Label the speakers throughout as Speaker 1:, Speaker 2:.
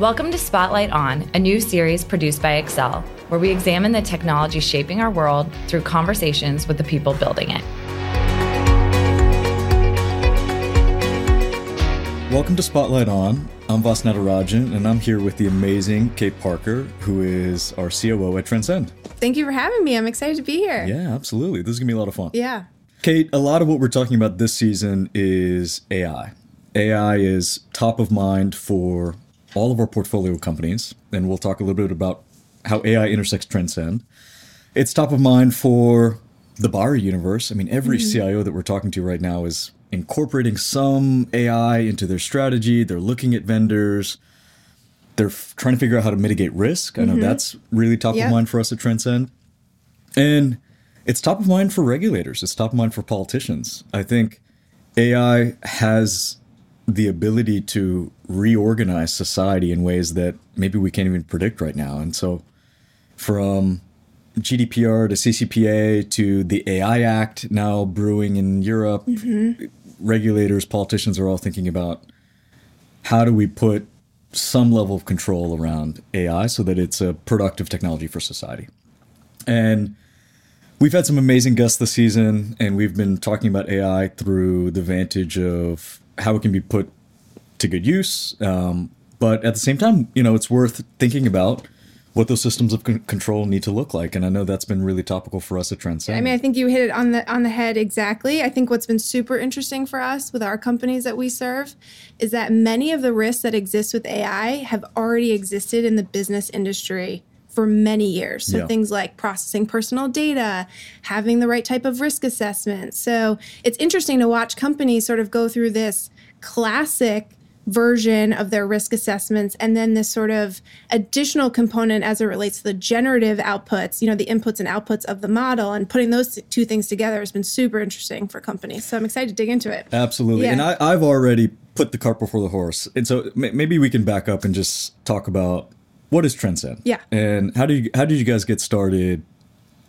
Speaker 1: Welcome to Spotlight On, a new series produced by Accel, where we examine the technology shaping our world through conversations with the people building it.
Speaker 2: Welcome to Spotlight On. I'm Vas Natarajan, and I'm here with the amazing Kate Parker, who is our COO at Transcend.
Speaker 3: Thank you for having me. I'm excited to be here.
Speaker 2: Yeah, absolutely. This is going to be a lot of fun.
Speaker 3: Yeah.
Speaker 2: Kate, a lot of what we're talking about this season is AI. AI is top of mind for all of our portfolio companies, and we'll talk a little bit about how AI intersects Transcend. It's top of mind for the buyer universe. I mean, every mm-hmm. CIO that we're talking to right now is incorporating some AI into their strategy. They're looking at vendors. They're f- trying to figure out how to mitigate risk. I know mm-hmm. that's really top yep. of mind for us at Transcend. And it's top of mind for regulators, it's top of mind for politicians. I think AI has the ability to reorganize society in ways that maybe we can't even predict right now. And so, from GDPR to CCPA to the AI Act now brewing in Europe, mm-hmm regulators, politicians are all thinking about how do we put some level of control around AI so that it's a productive technology for society. And we've had some amazing guests this season, and we've been talking about AI through the vantage of how it can be put to good use. Um, but at the same time, you know, it's worth thinking about what those systems of c- control need to look like and i know that's been really topical for us at transcend
Speaker 3: i mean i think you hit it on the on the head exactly i think what's been super interesting for us with our companies that we serve is that many of the risks that exist with ai have already existed in the business industry for many years. So yeah. things like processing personal data, having the right type of risk assessment. So it's interesting to watch companies sort of go through this classic version of their risk assessments and then this sort of additional component as it relates to the generative outputs you know the inputs and outputs of the model and putting those two things together has been super interesting for companies so i'm excited to dig into it
Speaker 2: absolutely yeah. and I, i've already put the cart before the horse and so maybe we can back up and just talk about what is transcend?
Speaker 3: Yeah.
Speaker 2: And how did you how did you guys get started?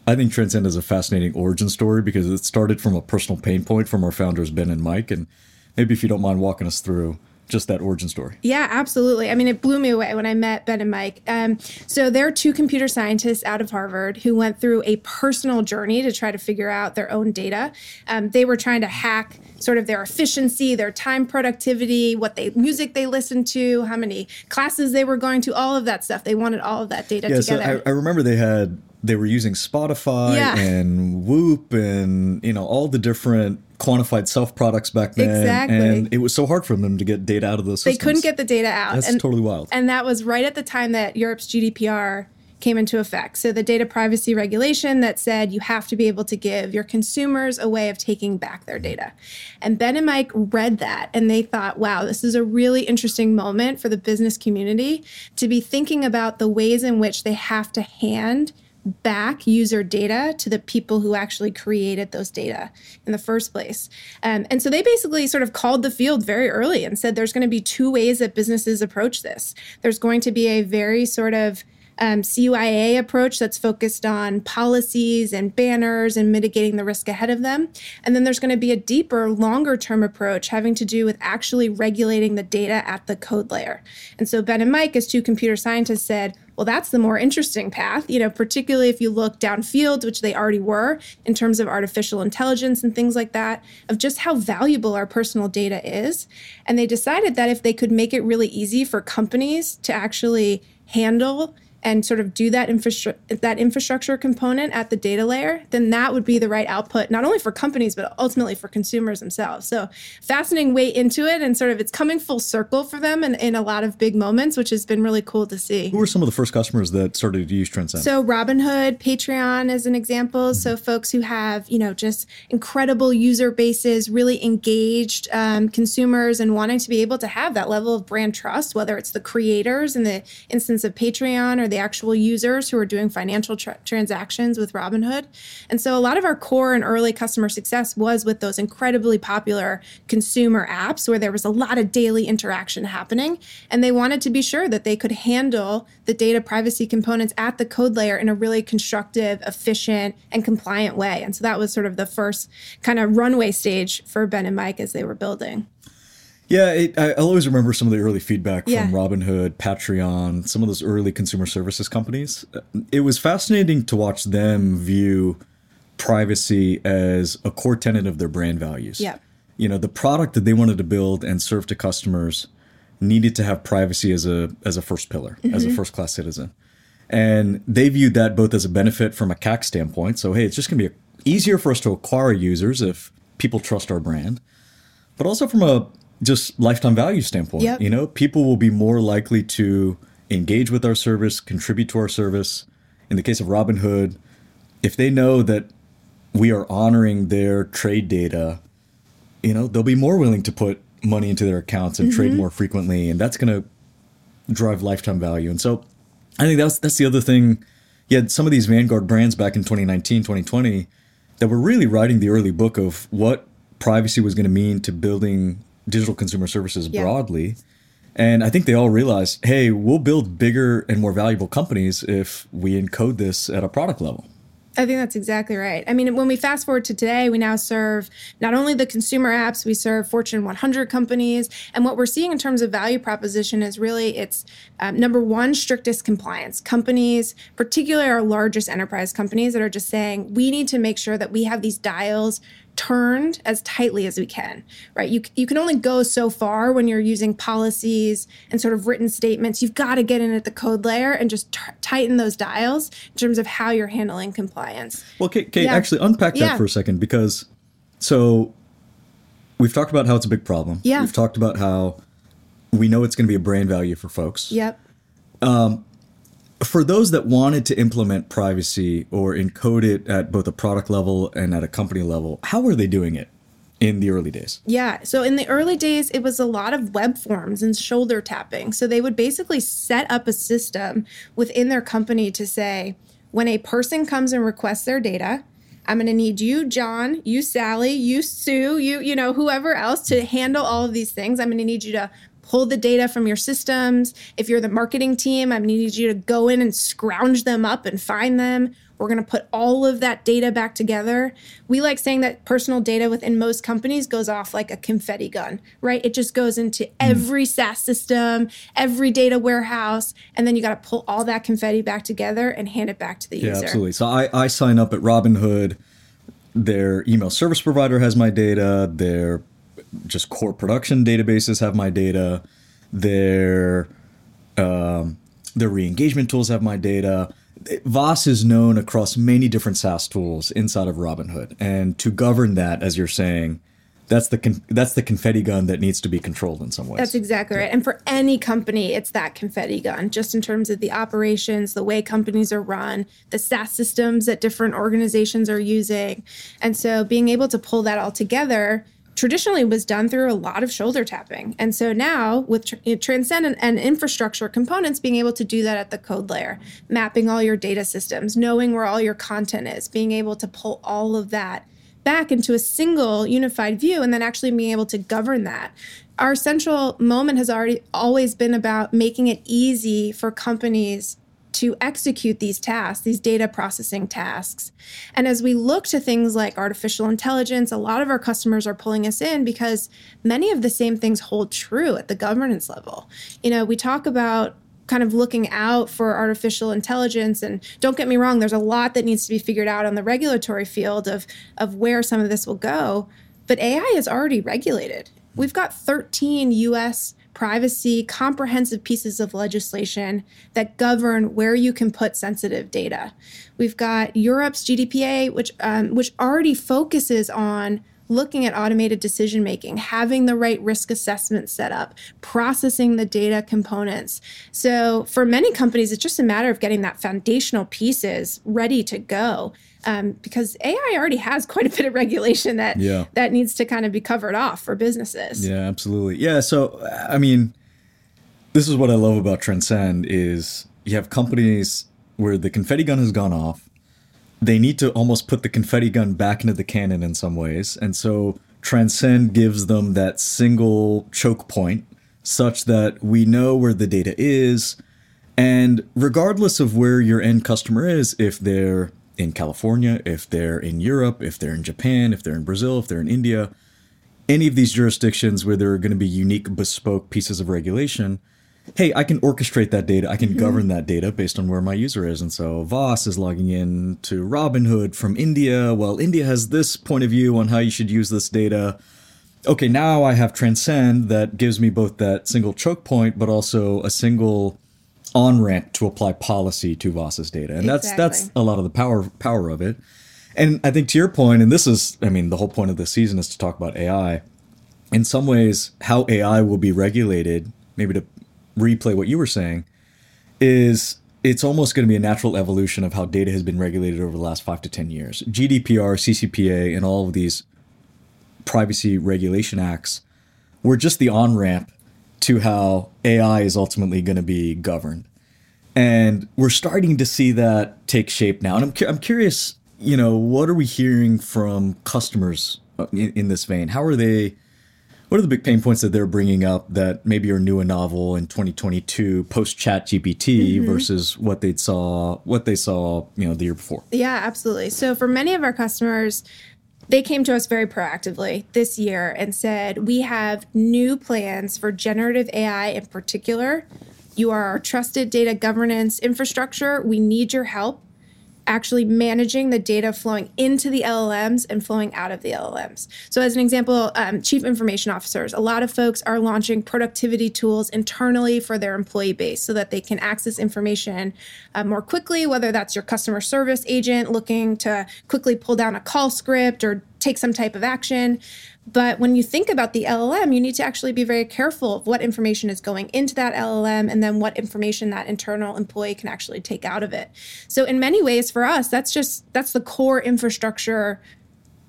Speaker 2: I think Transcend is a fascinating origin story because it started from a personal pain point from our founders Ben and Mike, and maybe if you don't mind walking us through just that origin story.
Speaker 3: Yeah, absolutely. I mean, it blew me away when I met Ben and Mike. Um, so they're two computer scientists out of Harvard who went through a personal journey to try to figure out their own data. Um, they were trying to hack sort of their efficiency, their time productivity, what they music they listened to, how many classes they were going to, all of that stuff. They wanted all of that data
Speaker 2: yeah,
Speaker 3: together.
Speaker 2: So I, I remember they had they were using Spotify yeah. and Whoop and you know all the different quantified self products back then.
Speaker 3: Exactly.
Speaker 2: And it was so hard for them to get data out of those systems.
Speaker 3: They couldn't get the data out.
Speaker 2: That's
Speaker 3: and,
Speaker 2: totally wild.
Speaker 3: And that was right at the time that Europe's GDPR came into effect. So the data privacy regulation that said you have to be able to give your consumers a way of taking back their data. And Ben and Mike read that and they thought, wow, this is a really interesting moment for the business community to be thinking about the ways in which they have to hand back user data to the people who actually created those data in the first place. Um, and so they basically sort of called the field very early and said there's going to be two ways that businesses approach this. There's going to be a very sort of um, CYA approach that's focused on policies and banners and mitigating the risk ahead of them. And then there's going to be a deeper, longer term approach having to do with actually regulating the data at the code layer. And so Ben and Mike, as two computer scientists, said, well, that's the more interesting path, you know, particularly if you look downfield, which they already were in terms of artificial intelligence and things like that, of just how valuable our personal data is. And they decided that if they could make it really easy for companies to actually handle and sort of do that infrastructure that infrastructure component at the data layer, then that would be the right output, not only for companies but ultimately for consumers themselves. So fascinating way into it, and sort of it's coming full circle for them in, in a lot of big moments, which has been really cool to see.
Speaker 2: Who were some of the first customers that started to use Transcend?
Speaker 3: So Robinhood, Patreon as an example. Mm-hmm. So folks who have you know just incredible user bases, really engaged um, consumers, and wanting to be able to have that level of brand trust, whether it's the creators in the instance of Patreon or the the actual users who are doing financial tra- transactions with Robinhood. And so a lot of our core and early customer success was with those incredibly popular consumer apps where there was a lot of daily interaction happening. And they wanted to be sure that they could handle the data privacy components at the code layer in a really constructive, efficient, and compliant way. And so that was sort of the first kind of runway stage for Ben and Mike as they were building.
Speaker 2: Yeah, it, I, I'll always remember some of the early feedback
Speaker 3: Yeah.
Speaker 2: from Robinhood, Patreon, some of those early consumer services companies. It was fascinating to watch them view privacy as a core tenet of their brand values.
Speaker 3: Yep.
Speaker 2: You know, the product that they wanted to build and serve to customers needed to have privacy as a as a first pillar, as a mm-hmm. first class citizen. And they viewed that both as a benefit from a CAC standpoint. So, hey, it's just going to be easier for us to acquire users if people trust our brand, but also from a just lifetime value standpoint.
Speaker 3: Yep.
Speaker 2: You know, people will be more likely to engage with our service, contribute to our service. In the case of Robinhood, if they know that we are honoring their trade data, you know, they'll be more willing to put money into their accounts and trade mm-hmm. more frequently, and that's going to drive lifetime value. And so I think that's that's the other thing. You had some of these Vanguard brands back in 2019, 2020 that were really writing the early book of what privacy was going to mean to building digital consumer services
Speaker 3: Yeah.
Speaker 2: broadly. And I think they all realize, hey, we'll build bigger and more valuable companies if we encode this at a product level.
Speaker 3: I think that's exactly right. I mean, when we fast forward to today, we now serve not only the consumer apps, we serve Fortune 100 companies. And what we're seeing in terms of value proposition is really it's um, number one, strictest compliance. Companies, particularly our largest enterprise companies, that are just saying we need to make sure that we have these dials turned as tightly as we can, right? You, you can only go so far when you're using policies and sort of written statements. You've got to get in at the code layer and just t- tighten those dials in terms of how you're handling compliance.
Speaker 2: Well, Kate, Kate
Speaker 3: Yeah.
Speaker 2: actually unpack that
Speaker 3: Yeah.
Speaker 2: for a second because so we've talked about how it's a big problem.
Speaker 3: Yeah.
Speaker 2: We've talked about how we know it's going to be a brand value for folks.
Speaker 3: Yep.
Speaker 2: Um, For those that wanted to implement privacy or encode it at both a product level and at a company level, how were they doing it in the early days?
Speaker 3: Yeah. So in the early days, it was a lot of web forms and shoulder tapping. So they would basically set up a system within their company to say, when a person comes and requests their data, I'm going to need you, John, you, Sally, you, Sue, you, you know, whoever else to handle all of these things. I'm going to need you to pull the data from your systems. If you're the marketing team, going need you to go in and scrounge them up and find them. We're going to put all of that data back together. We like saying that personal data within most companies goes off like a confetti gun, right? It just goes into mm. every SaaS system, every data warehouse, and then you got to pull all that confetti back together and hand it back to the
Speaker 2: Yeah,
Speaker 3: user.
Speaker 2: absolutely. So I, I sign up at Robinhood. Their email service provider has my data. Their just core production databases have my data. Their um, their re-engagement tools have my data. Vas is known across many different SaaS tools inside of Robinhood, and to govern that, as you're saying, that's the con- that's the confetti gun that needs to be controlled in some ways.
Speaker 3: That's exactly right. And for any company, it's that confetti gun, just in terms of the operations, the way companies are run, the SaaS systems that different organizations are using. And so being able to pull that all together traditionally was done through a lot of shoulder tapping. And so now with tr- Transcend and, and infrastructure components, being able to do that at the code layer, mapping all your data systems, knowing where all your content is, being able to pull all of that back into a single unified view and then actually being able to govern that. Our central moment has already always been about making it easy for companies to execute these tasks, these data processing tasks. And as we look to things like artificial intelligence, a lot of our customers are pulling us in because many of the same things hold true at the governance level. You know, we talk about kind of looking out for artificial intelligence and don't get me wrong there's a lot that needs to be figured out on the regulatory field of of where some of this will go but AI is already regulated we've got 13 US privacy comprehensive pieces of legislation that govern where you can put sensitive data we've got Europe's GDPR which um, which already focuses on looking at automated decision making, having the right risk assessment set up, processing the data components. So, for many companies, it's just a matter of getting that foundational pieces ready to go. Um, because AI already has quite a bit of regulation that
Speaker 2: Yeah.
Speaker 3: that needs to kind of be covered off for businesses.
Speaker 2: Yeah, absolutely. Yeah, so I mean, this is what I love about Transcend is you have companies where the confetti gun has gone off. They need to almost put the confetti gun back into the cannon in some ways, and so Transcend gives them that single choke point, such that we know where the data is, and regardless of where your end customer is, if they're in California, if they're in Europe, if they're in Japan, if they're in Brazil, if they're in India, any of these jurisdictions where there are going to be unique, bespoke pieces of regulation, hey, I can orchestrate that data. I can mm-hmm. govern that data based on where my user is. And so Vas is logging in to Robinhood from India. Well, India has this point of view on how you should use this data. Okay, now I have Transcend that gives me both that single choke point, but also a single on ramp to apply policy to Vas's data. And exactly. that's that's a lot of the power power of it. And I think to your point, and this is, I mean, the whole point of this season is to talk about AI. In some ways, how AI will be regulated, maybe to replay what you were saying, is it's almost going to be a natural evolution of how data has been regulated over the last five to 10 years. GDPR, CCPA, and all of these privacy regulation acts were just the on ramp to how AI is ultimately going to be governed. And we're starting to see that take shape now. And I'm, cu- I'm curious you know, what are we hearing from customers uh, in, in, this vein? How are they? What are the big pain points that they're bringing up that maybe are new and novel in 2022 post ChatGPT mm-hmm. versus what they saw what they saw you know the year before?
Speaker 3: Yeah, absolutely. So for many of our customers, they came to us very proactively this year and said, "We have new plans for generative AI in particular." You are our trusted data governance infrastructure. We need your help actually managing the data flowing into the LLMs and flowing out of the LLMs. So, as an example, um, chief information officers, a lot of folks are launching productivity tools internally for their employee base so that they can access information uh, more quickly, whether that's your customer service agent looking to quickly pull down a call script or take some type of action. But when you think about the LLM, you need to actually be very careful of what information is going into that LLM and then what information that internal employee can actually take out of it. So in many ways for us, that's just that's the core infrastructure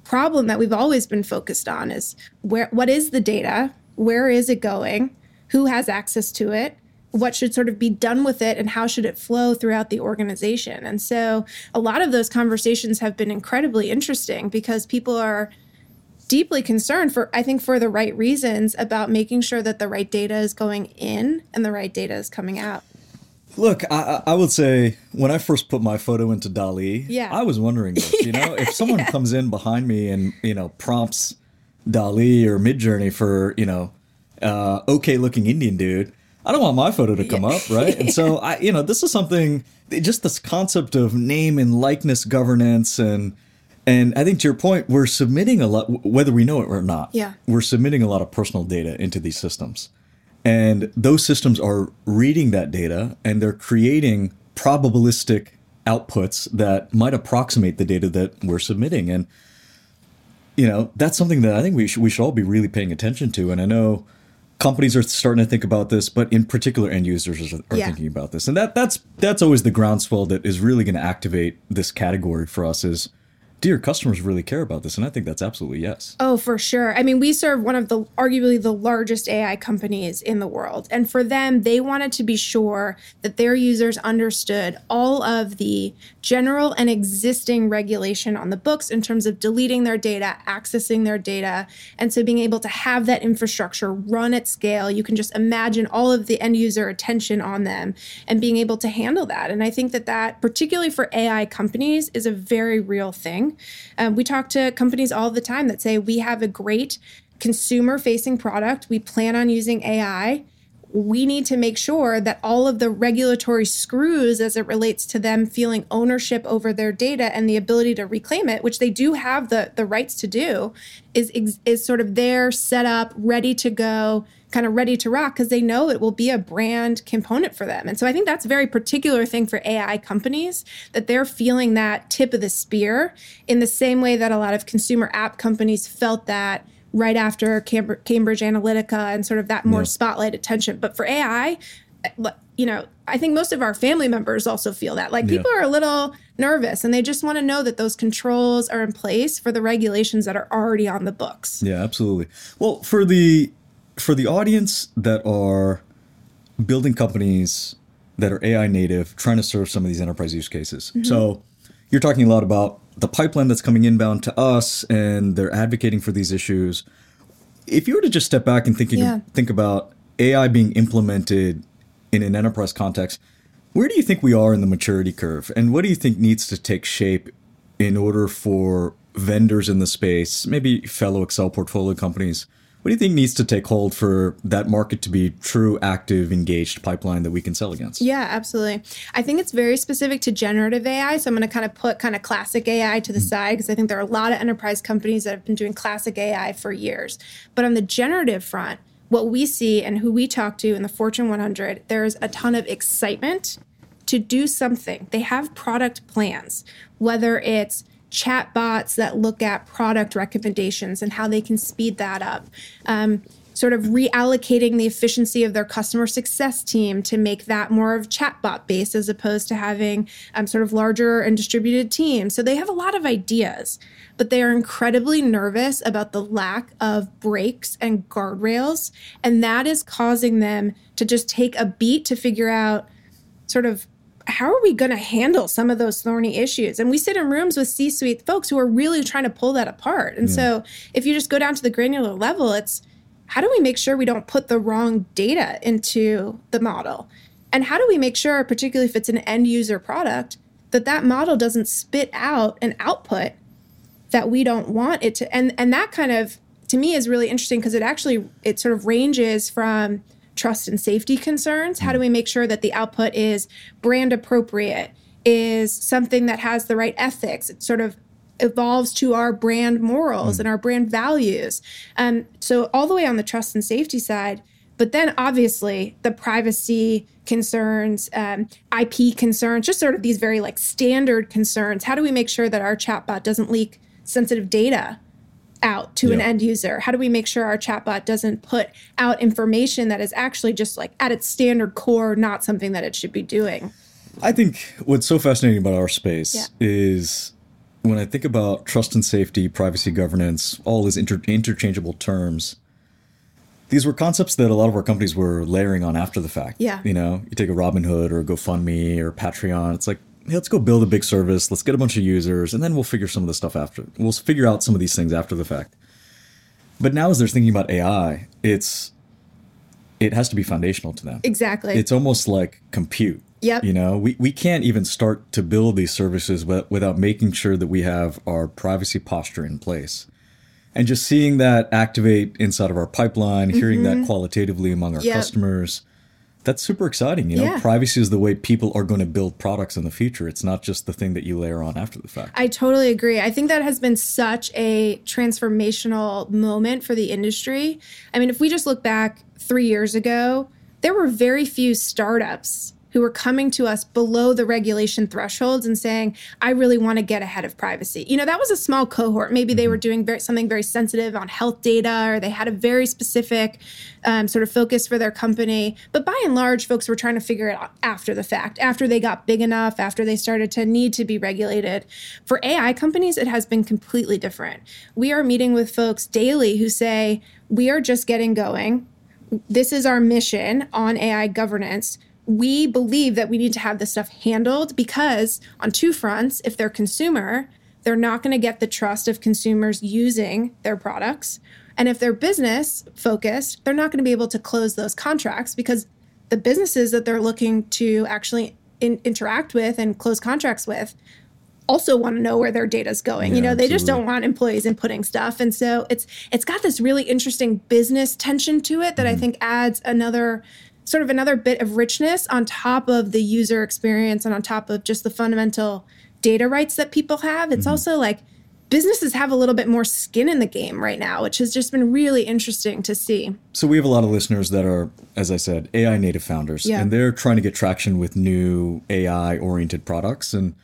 Speaker 3: problem that we've always been focused on is where what is the data? Where is it going? Who has access to it? What should sort of be done with it and how should it flow throughout the organization? And so a lot of those conversations have been incredibly interesting because people are deeply concerned for I think for the right reasons about making sure that the right data is going in and the right data is coming out.
Speaker 2: Look, I, I would say when I first put my photo into DALL-E,
Speaker 3: yeah.
Speaker 2: I was wondering this. You know, if someone yeah. comes in behind me and you know prompts DALL-E or Midjourney for you know, uh, okay looking Indian dude, I don't want my photo to come up, right? And so I, you know, this is something. Just this concept of name and likeness governance and and I think to your point, we're submitting a lot, whether we know it or not.
Speaker 3: Yeah.
Speaker 2: We're submitting a lot of personal data into these systems. And those systems are reading that data and they're creating probabilistic outputs that might approximate the data that we're submitting. And, you know, that's something that I think we should, we should all be really paying attention to. And I know companies are starting to think about this, but in particular, end users are, are yeah. thinking about this. And that that's that's always the groundswell that is really going to activate this category for us is – your customers really care about this? And I think that's absolutely yes.
Speaker 3: Oh, for sure. I mean, we serve one of the arguably the largest AI companies in the world. And for them, they wanted to be sure that their users understood all of the general and existing regulation on the books in terms of deleting their data, accessing their data. And so being able to have that infrastructure run at scale, you can just imagine all of the end user attention on them and being able to handle that. And I think that that, particularly for AI companies, is a very real thing. Um, we talk to companies all the time that say we have a great consumer facing product. We plan on using AI. We need to make sure that all of the regulatory screws as it relates to them feeling ownership over their data and the ability to reclaim it, which they do have the, the rights to do, is, is sort of there, set up, ready to go kind of ready to rock because they know it will be a brand component for them. And so I think that's a very particular thing for AI companies that they're feeling that tip of the spear in the same way that a lot of consumer app companies felt that right after Cambridge Analytica and sort of that more yeah. spotlight attention. But for AI, you know, I think most of our family members also feel that. Like people yeah. are a little nervous and they just want to know that those controls are in place for the regulations that are already on the books.
Speaker 2: Yeah, absolutely. Well, for the for the audience that are building companies that are AI native, trying to serve some of these enterprise use cases. Mm-hmm. So you're talking a lot about the pipeline that's coming inbound to us, and they're advocating for these issues. If you were to just step back and thinking yeah. think about AI being implemented in an enterprise context, where do you think we are in the maturity curve, and what do you think needs to take shape in order for vendors in the space, maybe fellow Accel portfolio companies, what do you think needs to take hold for that market to be true, active, engaged pipeline that we can sell against?
Speaker 3: Yeah, absolutely. I think it's very specific to generative AI. So I'm going to kind of put kind of classic AI to the mm-hmm. side because I think there are a lot of enterprise companies that have been doing classic AI for years. But on the generative front, what we see and who we talk to in the Fortune 100, there's a ton of excitement to do something. They have product plans, whether it's chat bots that look at product recommendations and how they can speed that up. Um, sort of reallocating the efficiency of their customer success team to make that more of chatbot based as opposed to having um, sort of larger and distributed teams. So they have a lot of ideas, but they are incredibly nervous about the lack of brakes and guardrails. And that is causing them to just take a beat to figure out sort of how are we going to handle some of those thorny issues? And we sit in rooms with C suite folks who are really trying to pull that apart. And yeah. so if you just go down to the granular level, it's how do we make sure we don't put the wrong data into the model? And how do we make sure, particularly if it's an end user product, that that model doesn't spit out an output that we don't want it to? And, and that kind of, to me, is really interesting because it actually, it sort of ranges from trust and safety concerns? How do we make sure that the output is brand appropriate, is something that has the right ethics? It sort of evolves to our brand morals mm. and our brand values. Um, so, all the way on the trust and safety side. But then, obviously, the privacy concerns, um, IP concerns, just sort of these very like standard concerns. How do we make sure that our chatbot doesn't leak sensitive data? Out to yeah. an end user? How do we make sure our chatbot doesn't put out information that is actually just like at its standard core, not something that it should be doing?
Speaker 2: I think what's so fascinating about our space yeah. is when I think about trust and safety, privacy governance, all these inter- interchangeable terms. These were concepts that a lot of our companies were layering on after the fact.
Speaker 3: Yeah.
Speaker 2: You know, you take a Robinhood or a GoFundMe or Patreon. It's like hey, let's go build a big service, let's get a bunch of users, and then we'll figure some of this stuff after. We'll figure out some of these things after the fact. But now, as they're thinking about AI, it's it has to be foundational to them.
Speaker 3: Exactly.
Speaker 2: It's almost like compute.
Speaker 3: Yep.
Speaker 2: You know, we, we can't even start to build these services without making sure that we have our privacy posture in place. And just seeing that activate inside of our pipeline, mm-hmm. hearing that mm-hmm. qualitatively among our yep. customers, that's super exciting. You know, yeah. privacy is the way people are going to build products in the future. It's not just the thing that you layer on after the fact.
Speaker 3: I totally agree. I think that has been such a transformational moment for the industry. I mean, if we just look back three years ago, there were very few startups who were coming to us below the regulation thresholds and saying, I really want to get ahead of privacy. You know, that was a small cohort. Maybe they were mm-hmm. doing very, something very sensitive on health data or they had a very specific um, sort of focus for their company. But by and large, folks were trying to figure it out after the fact, after they got big enough, after they started to need to be regulated. For AI companies, it has been completely different. We are meeting with folks daily who say, we are just getting going. This is our mission on AI governance we believe that we need to have this stuff handled because on two fronts if they're consumer they're not going to get the trust of consumers using their products and if they're business focused they're not going to be able to close those contracts because the businesses that they're looking to actually in, interact with and close contracts with also want to know where their data is going. Yeah, you know, they absolutely. just don't want employees inputting stuff. And so it's it's got this really interesting business tension to it that mm-hmm. I think adds another sort of another bit of richness on top of the user experience and on top of just the fundamental data rights that people have. It's mm-hmm. also like businesses have a little bit more skin in the game right now, which has just been really interesting to see.
Speaker 2: So we have a lot of listeners that are, as I said, AI native founders, yeah. and they're trying to get traction with new AI oriented products. And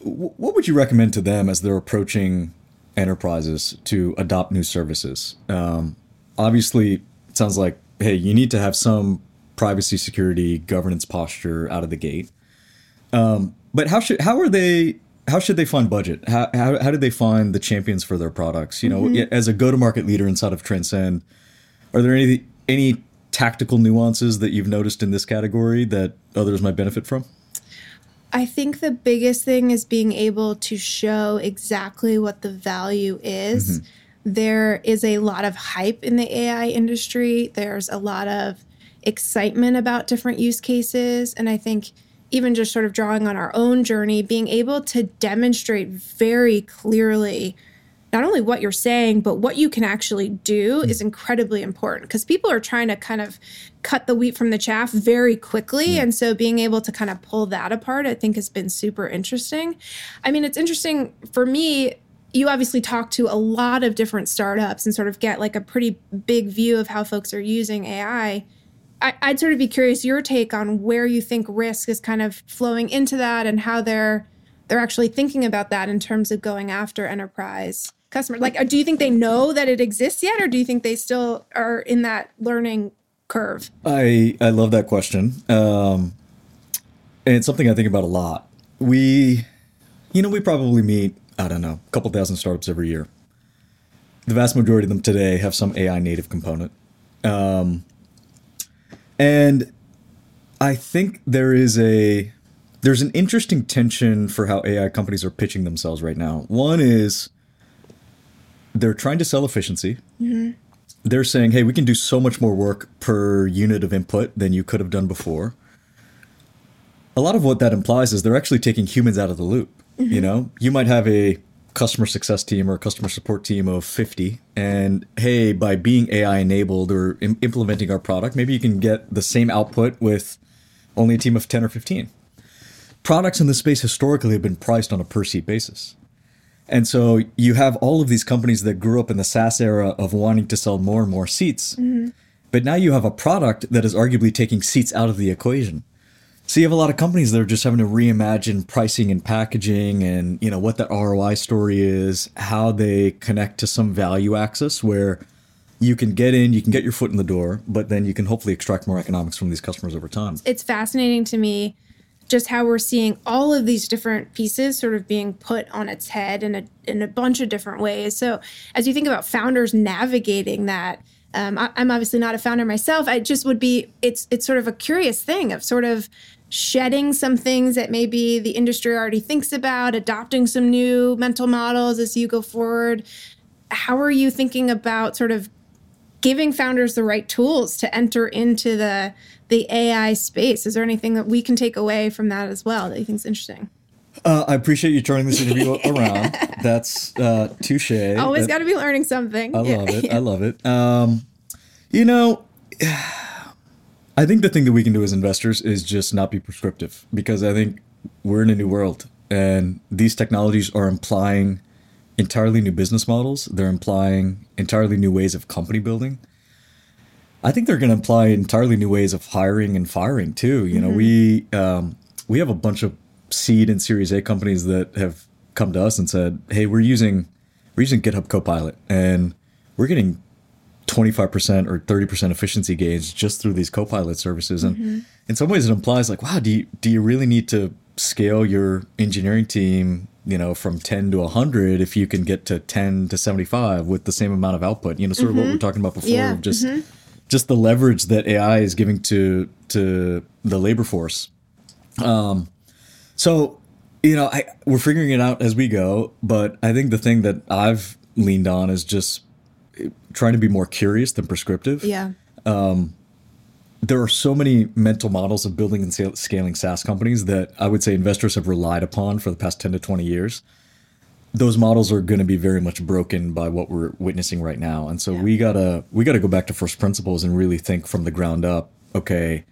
Speaker 2: w- what would you recommend to them as they're approaching enterprises to adopt new services? Um, obviously, it sounds like hey, you need to have some privacy, security, governance posture out of the gate. Um, but how should how are they how should they find budget? How, how, how did they find the champions for their products? You know, mm-hmm. as a go to market leader inside of Transcend, are there any any tactical nuances that you've noticed in this category that others might benefit from?
Speaker 3: I think the biggest thing is being able to show exactly what the value is. Mm-hmm. There is a lot of hype in the AI industry. There's a lot of excitement about different use cases. And I think even just sort of drawing on our own journey, being able to demonstrate very clearly not only what you're saying, but what you can actually do mm-hmm. is incredibly important because people are trying to kind of cut the wheat from the chaff very quickly. And so being able to kind of pull that apart, I think has been super interesting. I mean, it's interesting for me. You obviously talk to a lot of different startups and sort of get like a pretty big view of how folks are using AI. I, I'd sort of be curious your take on where you think risk is kind of flowing into that and how they're they're actually thinking about that in terms of going after enterprise customers. Like, do you think they know that it exists yet, or do you think they still are in that learning curve?
Speaker 2: I I love that question, um, and it's something I think about a lot. We, you know, we probably meet I don't know a couple thousand startups every year. The vast majority of them today have some AI native component, um, and I think there is a there's an interesting tension for how AI companies are pitching themselves right now. One is they're trying to sell efficiency. Mm-hmm. They're saying, hey, we can do so much more work per unit of input than you could have done before. A lot of what that implies is they're actually taking humans out of the loop. You mm-hmm. know, you might have a customer success team or a customer support team of 50 and hey by being ai enabled or Im- implementing our product maybe you can get the same output with only a team of 10 or 15 products in this space historically have been priced on a per seat basis. And so you have all of these companies that grew up in the SaaS era of wanting to sell more and more seats. Mm-hmm. But now you have a product that is arguably taking seats out of the equation. So you have a lot of companies that are just having to reimagine pricing and packaging and you know what the ROI story is, how they connect to some value axis where you can get in, you can get your foot in the door, but then you can hopefully extract more economics from these customers over time.
Speaker 3: It's fascinating to me just how we're seeing all of these different pieces sort of being put on its head in a in a bunch of different ways. So as you think about founders navigating that, um, I, I'm obviously not a founder myself. I just would be. It's it's sort of a curious thing of sort of shedding some things that maybe the industry already thinks about, adopting some new mental models as you go forward. How are you thinking about sort of giving founders the right tools to enter into the the AI space? Is there anything that we can take away from that as well that you think is interesting?
Speaker 2: Uh, I appreciate you turning this interview around. That's uh, touche.
Speaker 3: Always got to be learning something.
Speaker 2: I love it. I love it. Um, you know, I think the thing that we can do as investors is just not be prescriptive because I think we're in a new world and these technologies are implying entirely new business models. They're implying entirely new ways of company building. I think they're going to imply entirely new ways of hiring and firing too. You know, we um, we have a bunch of seed and Series A companies that have come to us and said, "Hey, we're using we're using GitHub Copilot, and we're getting 25% or 30% efficiency gains just through these Copilot services." And mm-hmm. in some ways, it implies like, "Wow, do you do you really need to scale your engineering team?" You know, from 10 to 100, if you can get to 10 to 75 with the same amount of output, you know, sort of what we're mm-hmm. talking about before,
Speaker 3: Yeah,
Speaker 2: of just mm-hmm. just the leverage that AI is giving to to the labor force. Um, so you know, I we're figuring it out as we go, but I think the thing that I've leaned on is just eh, trying to be more curious than prescriptive.
Speaker 3: Yeah.
Speaker 2: Um, there are so many mental models of building and scaling SaaS companies that I would say investors have relied upon for the past 10 to 20 years. Those models are going to be very much broken by what we're witnessing right now. And so
Speaker 3: Yeah.
Speaker 2: we got to we got to go back to first principles and really think from the ground up, okay,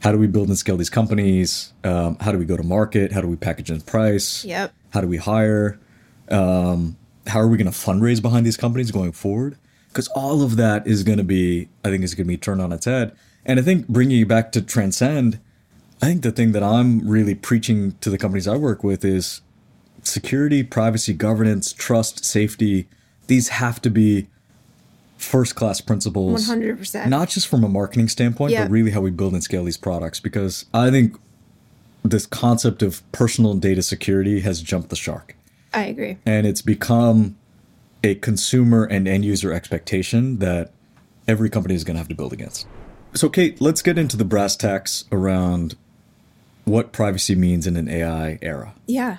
Speaker 2: how do we build and scale these companies? Um, how do we go to market? How do we package and price?
Speaker 3: Yep.
Speaker 2: How do we hire? Um, how are we going to fundraise behind these companies going forward? Because all of that is going to be, I think, is going to be turned on its head. And I think bringing you back to transcend, I think the thing that I'm really preaching to the companies I work with is security, privacy, governance, trust, safety. These have to be first class principles.
Speaker 3: 100%.
Speaker 2: Not just from a marketing standpoint,
Speaker 3: Yeah.
Speaker 2: but really how we build and scale these products. Because I think this concept of personal data security has jumped the shark
Speaker 3: I agree.
Speaker 2: and it's become a consumer and end user expectation that every company is going to have to build against. So, Kate, let's get into the brass tacks around what privacy means in an AI era.
Speaker 3: Yeah.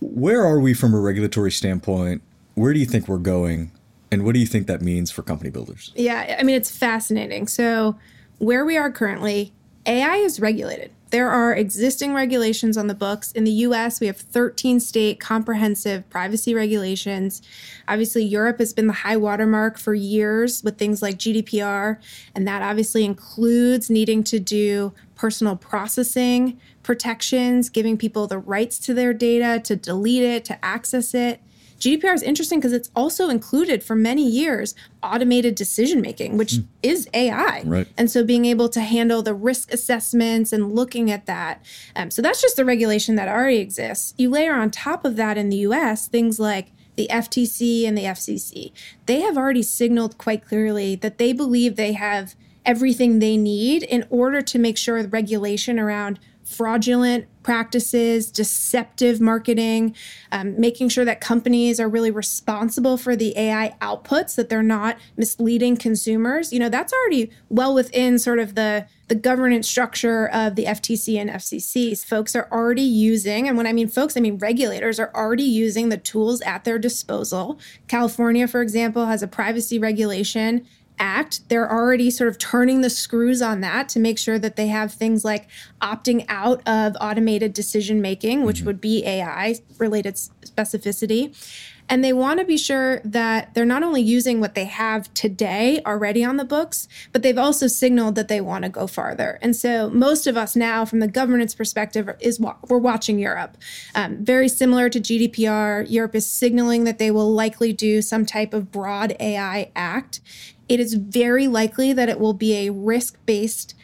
Speaker 2: Where are we from a regulatory standpoint? Where do you think we're going? And what do you think that means for company builders?
Speaker 3: Yeah, I mean, it's fascinating. So, where we are currently, AI is regulated There are existing regulations on the books. In the US, we have 13 state comprehensive privacy regulations. Obviously, Europe has been the high watermark for years with things like GDPR, and that obviously includes needing to do personal processing protections, giving people the rights to their data, to delete it, to access it. GDPR is interesting because it's also included for many years automated decision making, which mm. is AI.
Speaker 2: Right.
Speaker 3: And so being able to handle the risk assessments and looking at that. Um, so that's just the regulation that already exists. You layer on top of that in the US things like the FTC and the FCC. They have already signaled quite clearly that they believe they have everything they need in order to make sure the regulation around fraudulent practices, deceptive marketing, um, making sure that companies are really responsible for the AI outputs, that they're not misleading consumers. You know, that's already well within sort of the the governance structure of the FTC and FCCs. Folks are already using, and when I mean folks, I mean regulators are already using the tools at their disposal. California, for example, has a privacy regulation Act, they're already sort of turning the screws on that to make sure that they have things like opting out of automated decision making, which mm-hmm. would be AI related specificity. And they want to be sure that they're not only using what they have today already on the books, but they've also signaled that they want to go farther. And so most of us now, from the governance perspective, is we're watching Europe. Um, very similar to GDPR, Europe is signaling that they will likely do some type of broad AI act it is very likely that it will be a risk based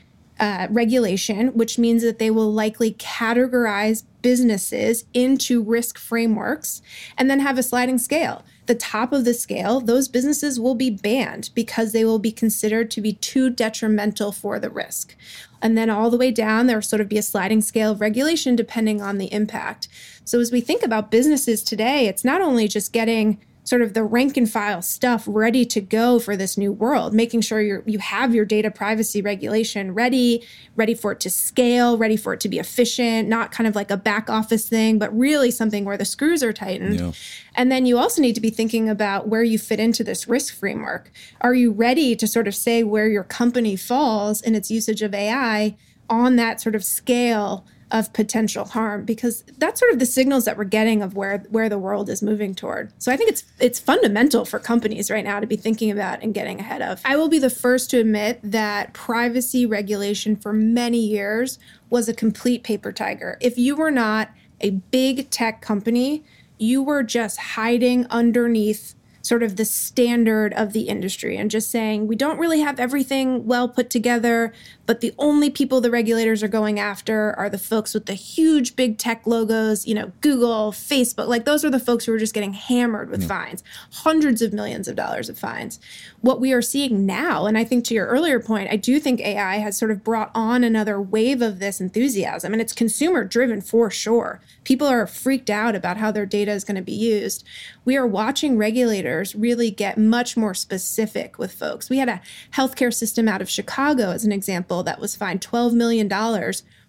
Speaker 3: uh, regulation, which means that they will likely categorize businesses into risk frameworks and then have a sliding scale. The top of the scale, those businesses will be banned because they will be considered to be too detrimental for the risk. And then all the way down, there will sort of be a sliding scale of regulation depending on the impact. So as we think about businesses today, it's not only just getting sort of the rank and file stuff ready to go for this new world, making sure you you have your data privacy regulation ready, ready for it to scale, ready for it to be efficient, not kind of like a back office thing, but really something where the screws are tightened. Yeah. And then you also need to be thinking about where you fit into this risk framework. Are you ready to sort of say where your company falls in its usage of AI on that sort of scale? Of potential harm because that's sort of the signals that we're getting of where where the world is moving toward. So I think it's it's fundamental for companies right now to be thinking about and getting ahead of. I will be the first to admit that privacy regulation for many years was a complete paper tiger. If you were not a big tech company, you were just hiding underneath sort of the standard of the industry and just saying we don't really have everything well put together, but the only people the regulators are going after are the folks with the huge big tech logos, you know, Google, Facebook. Like those are the folks who are just getting hammered with yeah. fines, hundreds of millions of dollars of fines. What we are seeing now, and I think to your earlier point, I do think AI has sort of brought on another wave of this enthusiasm, and it's consumer driven for sure. People are freaked out about how their data is going to be used. We are watching regulators really get much more specific with folks. We had a healthcare system out of Chicago, as an example that was fined $12 million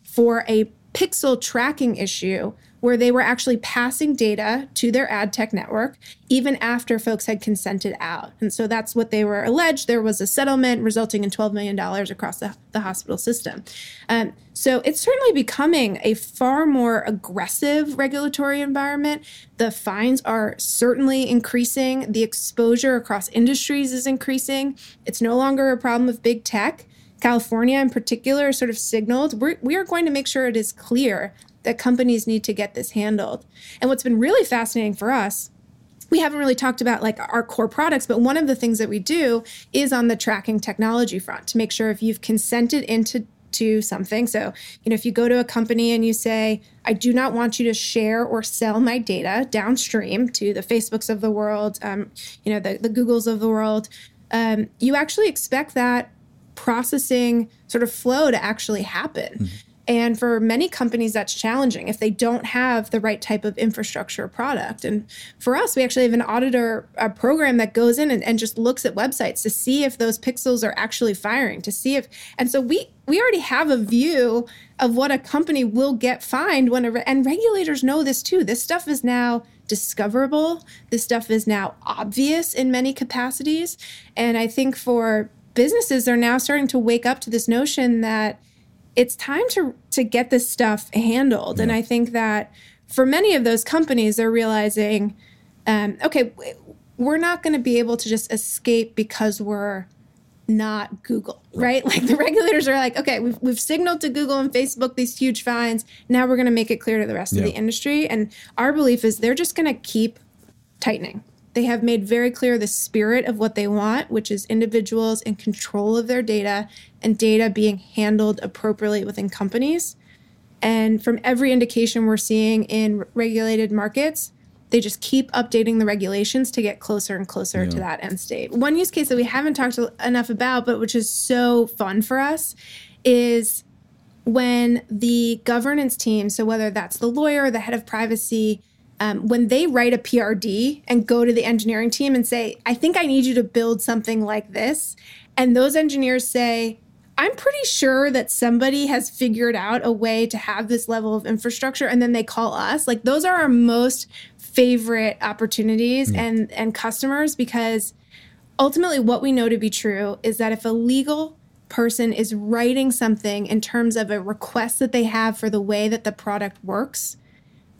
Speaker 3: for a pixel tracking issue where they were actually passing data to their ad tech network even after folks had consented out. And so that's what they were alleged. There was a settlement resulting in $12 million across the, the hospital system. Um, so it's certainly becoming a far more aggressive regulatory environment. The fines are certainly increasing, the exposure across industries is increasing. It's no longer a problem of big tech. California in particular sort of signaled we're, we are going to make sure it is clear that companies need to get this handled. And what's been really fascinating for us we haven't really talked about like our core products, but one of the things that we do is on the tracking technology front to make sure if you've consented into to something. So, you know, if you go to a company and you say, I do not want you to share or sell my data downstream to the Facebooks of the world, um, you know, the, the Googles of the world, um, you actually expect that processing sort of flow to actually happen. Mm-hmm. And for many companies, that's challenging if they don't have the right type of infrastructure product. And for us, we actually have an auditor a program that goes in and, and just looks at websites to see if those pixels are actually firing, to see if, and so we, we already have a view of what a company will get fined when, a, and regulators know this too. This stuff is now discoverable. This stuff is now obvious in many capacities. And I think for businesses are now starting to wake up to this notion that it's time to to get this stuff handled. And I think that for many of those companies, they're realizing, um, okay, we're not going to be able to just escape because we're not Google, right? Like the regulators are like, okay, we've, we've signaled to Google and Facebook these huge fines. Now we're going to make it clear to the rest
Speaker 2: Yeah.
Speaker 3: of the industry. And our belief is they're just going to keep tightening. They have made very clear the spirit of what they want, which is individuals in control of their data and data being handled appropriately within companies. And from every indication we're seeing in regulated markets, they just keep updating the regulations to get closer and closer to that end state. One use case that we haven't talked enough about, but which is so fun for us, is when the governance team, so whether that's the lawyer, the head of privacy, um, when they write a PRD and go to the engineering team and say, I think I need you to build something like this. And those engineers say, I'm pretty sure that somebody has figured out a way to have this level of infrastructure. And then they call us. Like, those are our most favorite opportunities and, and customers because ultimately what we know to be true is that if a legal person is writing something in terms of a request that they have for the way that the product works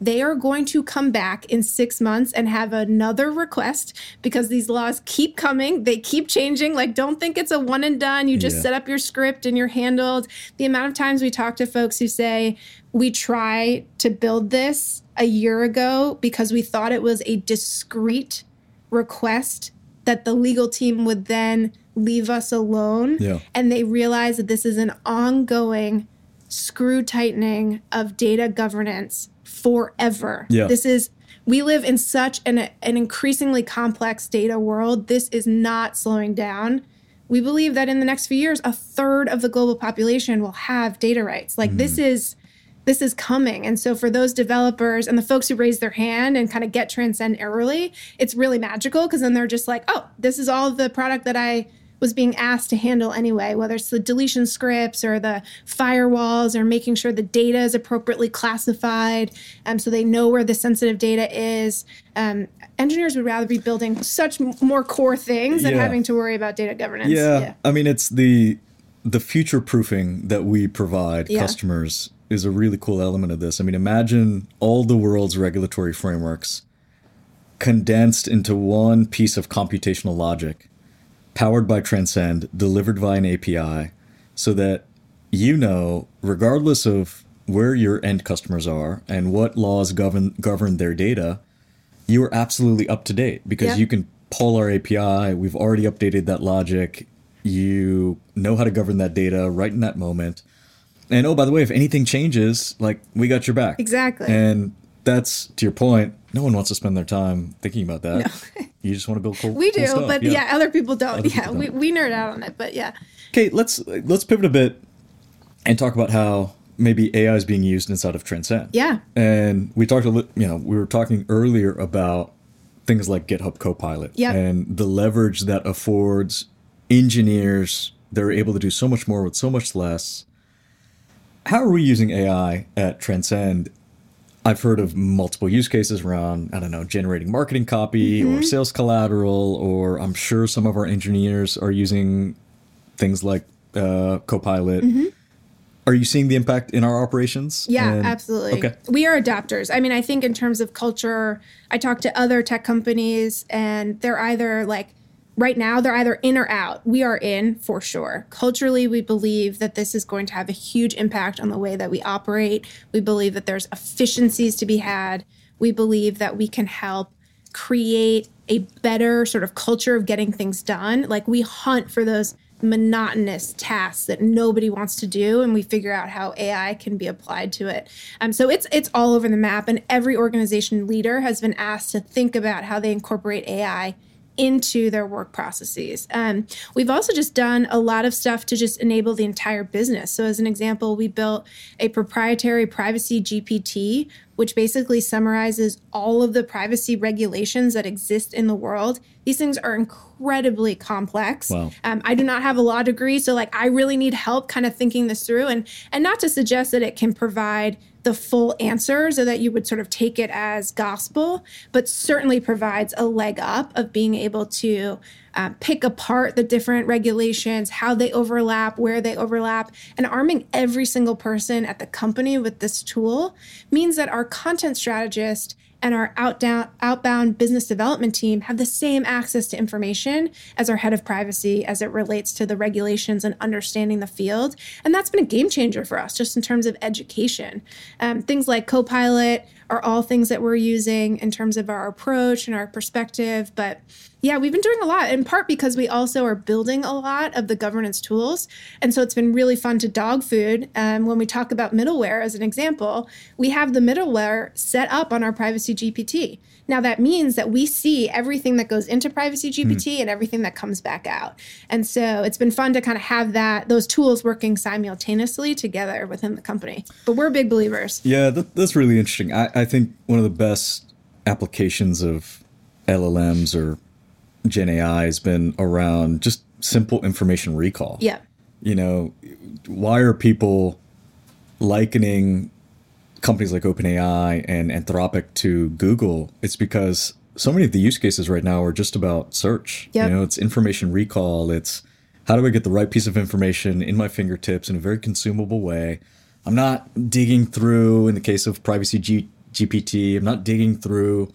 Speaker 3: they are going to come back in six months and have another request because these laws keep coming. They keep changing. Like, don't think it's a one and done. You just
Speaker 2: Yeah.
Speaker 3: set up your script and you're handled. The amount of times we talk to folks who say, we try to build this a year ago because we thought it was a discrete request that the legal team would then leave us alone.
Speaker 2: Yeah.
Speaker 3: And they realize that this is an ongoing screw tightening of data governance forever.
Speaker 2: Yeah.
Speaker 3: This is we live in such an an increasingly complex data world. This is not slowing down. We believe that in the next few years a third of the global population will have data rights. Like this mm. is this is coming. And so for those developers and the folks who raise their hand and kind of get transcend early, it's really magical because then they're just like, "Oh, this is all the product that I was being asked to handle anyway, whether it's the deletion scripts or the firewalls or making sure the data is appropriately classified um, so they know where the sensitive data is. Um, engineers would rather be building such m- more core things than
Speaker 2: Yeah.
Speaker 3: having to worry about data governance.
Speaker 2: Yeah. I mean, it's the the future proofing that we provide
Speaker 3: Yeah.
Speaker 2: customers is a really cool element of this. I mean, imagine all the world's regulatory frameworks condensed into one piece of computational logic, powered by Transcend, delivered via an API, so that you know, regardless of where your end customers are and what laws govern govern their data, you are absolutely up to date because
Speaker 3: Yeah.
Speaker 2: you can pull our API. We've already updated that logic. You know how to govern that data right in that moment. And oh, by the way, if anything changes, like we got your back.
Speaker 3: Exactly.
Speaker 2: And that's to your point. No one wants to spend their time thinking about that. you just want to build cool.
Speaker 3: we
Speaker 2: cool
Speaker 3: do,
Speaker 2: stuff.
Speaker 3: but yeah. other people don't.
Speaker 2: Other
Speaker 3: yeah,
Speaker 2: people
Speaker 3: we,
Speaker 2: don't.
Speaker 3: we nerd out on it, but yeah.
Speaker 2: Okay, let's let's pivot a bit and talk about how maybe AI is being used inside of Transcend.
Speaker 3: Yeah.
Speaker 2: And we talked a little, you know, we were talking earlier about things like GitHub Copilot
Speaker 3: Yep.
Speaker 2: and the leverage that affords engineers. They're able to do so much more with so much less. How are we using AI at Transcend? I've heard of multiple use cases around, I don't know, generating marketing copy
Speaker 3: Mm-hmm.
Speaker 2: or sales collateral, or I'm sure some of our engineers are using things like uh, Copilot. Are you seeing the impact in our operations?
Speaker 3: Mm-hmm. Yeah,
Speaker 2: And-
Speaker 3: absolutely.
Speaker 2: Okay.
Speaker 3: We are adapters. I mean, I think in terms of culture, I talk to other tech companies and they're either like right now they're either in or out. We are in for sure. Culturally, we believe that this is going to have a huge impact on the way that we operate. We believe that there's efficiencies to be had. We believe that we can help create a better sort of culture of getting things done. Like we hunt for those monotonous tasks that nobody wants to do and we figure out how AI can be applied to it. Um, so it's it's all over the map and every organization leader has been asked to think about how they incorporate AI into their work processes. Um, we've also just done a lot of stuff to just enable the entire business. So, as an example, we built a proprietary privacy GPT, which basically summarizes all of the privacy regulations that exist in the world. These things are incredibly complex.
Speaker 2: Wow.
Speaker 3: Um, I do not have a law degree, so like I really need help kind of thinking this through, and and not to suggest that it can provide the full answer so that you would sort of take it as gospel, but certainly provides a leg up of being able to uh, pick apart the different regulations, how they overlap, where they overlap, and arming every single person at the company with this tool means that our content strategist and our outdown, outbound business development team have the same access to information as our head of privacy as it relates to the regulations and understanding the field. And that's been a game changer for us just in terms of education. Um, things like Copilot are all things that we're using in terms of our approach and our perspective. But yeah, we've been doing a lot in part because we also are building a lot of the governance tools. And so it's been really fun to dog food. Um, when we talk about middleware as an example, we have the middleware set up on our Privacy GPT. Now, that means that we see everything that goes into Privacy GPT mm. and everything that comes back out. And so it's been fun to kind of have that, those tools working simultaneously together within the company. But we're big believers.
Speaker 2: Yeah, that, that's really interesting. I, I think one of the best applications of LLMs or Gen AI has been around just simple information recall.
Speaker 3: Yeah.
Speaker 2: You know, why are people likening companies like OpenAI and Anthropic to Google? It's because so many of the use cases right now are just about search.
Speaker 3: Yep.
Speaker 2: You know, it's information recall. It's how do I get the right piece of information in my fingertips in a very consumable way? I'm not digging through, in the case of Privacy G- GPT, I'm not digging through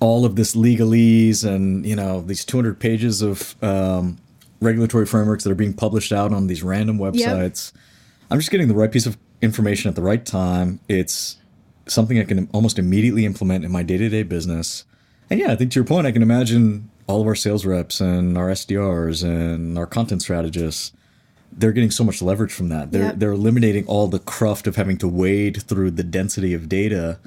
Speaker 2: all of this legalese and you know these 200 pages of um, regulatory frameworks that are being published out on these random websites. Yep. I'm just getting the right piece of information at the right time. It's something I can almost immediately implement in my day-to-day business. And yeah, I think to your point, I can imagine all of our sales reps and our SDRs and our content strategists. They're getting so much leverage from that. They're yep. they're eliminating all the cruft of having to wade through the density of data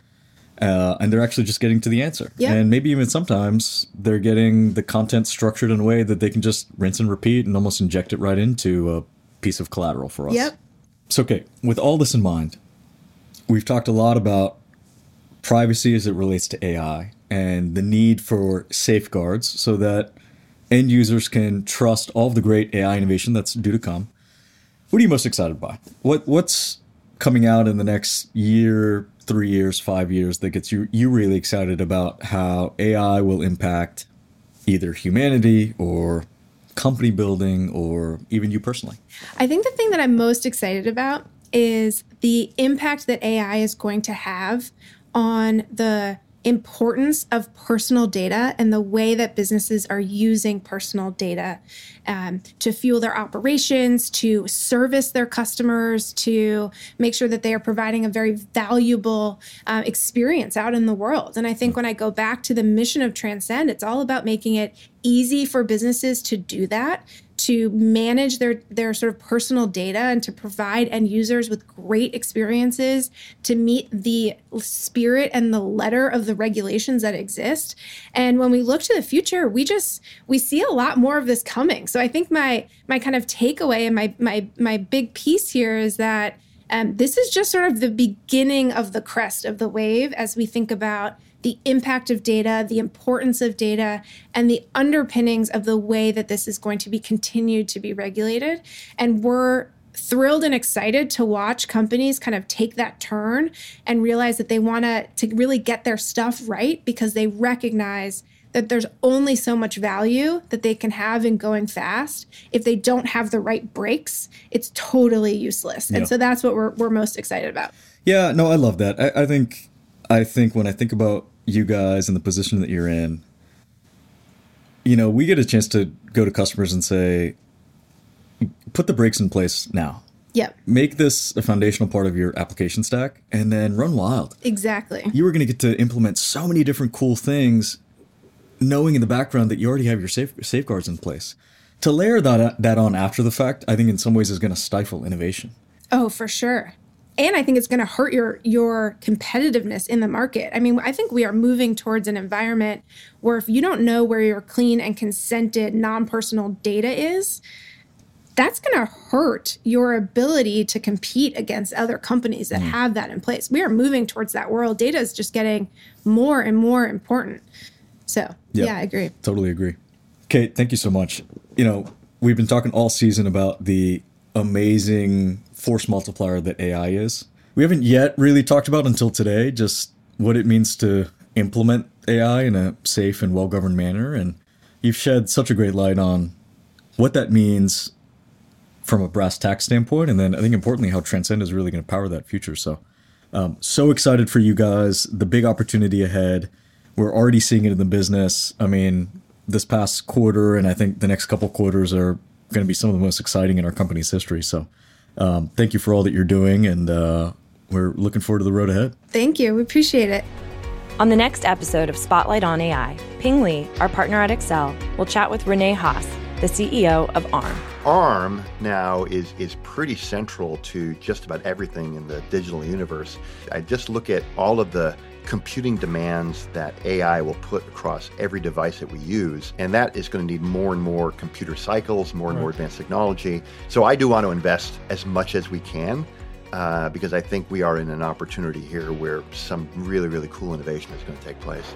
Speaker 2: uh, and they're actually just getting to the answer.
Speaker 3: Yep.
Speaker 2: And maybe even sometimes they're getting the content structured in a way that they can just rinse and repeat and almost inject it right into a piece of collateral for us.
Speaker 3: Yep.
Speaker 2: So, okay, with all this in mind, we've talked a lot about privacy as it relates to AI and the need for safeguards so that end users can trust all of the great AI innovation that's due to come. What are you most excited by? What what's coming out in the next year, three years, five years that gets you you really excited about how AI will impact either humanity or company building or even you personally?
Speaker 3: I think the thing that I'm most excited about is the impact that AI is going to have on the importance of personal data and the way that businesses are using personal data um, to fuel their operations, to service their customers, to make sure that they are providing a very valuable uh, experience out in the world. And I think when I go back to the mission of Transcend, it's all about making it easy for businesses to do that to manage their their sort of personal data and to provide end users with great experiences to meet the spirit and the letter of the regulations that exist. And when we look to the future we just we see a lot more of this coming. So i think my my kind of takeaway and my my my big piece here is that um, this is just sort of the beginning of the crest of the wave as we think about the impact of data, the importance of data, and the underpinnings of the way that this is going to be continued to be regulated. And we're thrilled and excited to watch companies kind of take that turn and realize that they want to to really get their stuff right because they recognize that there's only so much value that they can have in going fast. If they don't have the right brakes, it's totally useless. Yeah. And so that's what we're, we're most excited about.
Speaker 2: Yeah, no, I love that. I, I think I think when I think about you guys and the position that you're in, you know, we get a chance to go to customers and say, put the brakes in place now.
Speaker 3: Yep.
Speaker 2: Make this a foundational part of your application stack and then run wild.
Speaker 3: Exactly.
Speaker 2: You are going to get to implement so many different cool things knowing in the background that you already have your safe, safeguards in place. To layer that that on after the fact, I think in some ways is going to stifle innovation.
Speaker 3: Oh, for sure and I think it's going to hurt your your competitiveness in the market. I mean, I think we are moving towards an environment where if you don't know where your clean and consented non-personal data is, that's going to hurt your ability to compete against other companies that mm. have that in place. We are moving towards that world. Data is just getting more and more important. So, yep. yeah, I agree.
Speaker 2: Totally agree. Kate, thank you so much. You know, we've been talking all season about the amazing force multiplier that AI is. We haven't yet really talked about until today just what it means to implement AI in a safe and well governed manner. And you've shed such a great light on what that means from a brass tack standpoint, and then I think importantly how Transcend is really going to power that future. So, um, so excited for you guys. The big opportunity ahead. We're already seeing it in the business. I mean, this past quarter, and I think the next couple quarters are going to be some of the most exciting in our company's history. So, um, thank you for all that you're doing, and uh, we're looking forward to the road ahead.
Speaker 3: Thank you. We appreciate it.
Speaker 1: On the next episode of Spotlight on AI, Ping Li, our partner at Accel, will chat with Rene Haas, the CEO of ARM.
Speaker 4: ARM now is, is pretty central to just about everything in the digital universe. I just look at all of the computing demands that AI will put across every device that we use, and that is going to need more and more computer cycles, more and right. more advanced technology. So I do want to invest as much as we can uh, because I think we are in an opportunity here where some really, really cool innovation is going to take place.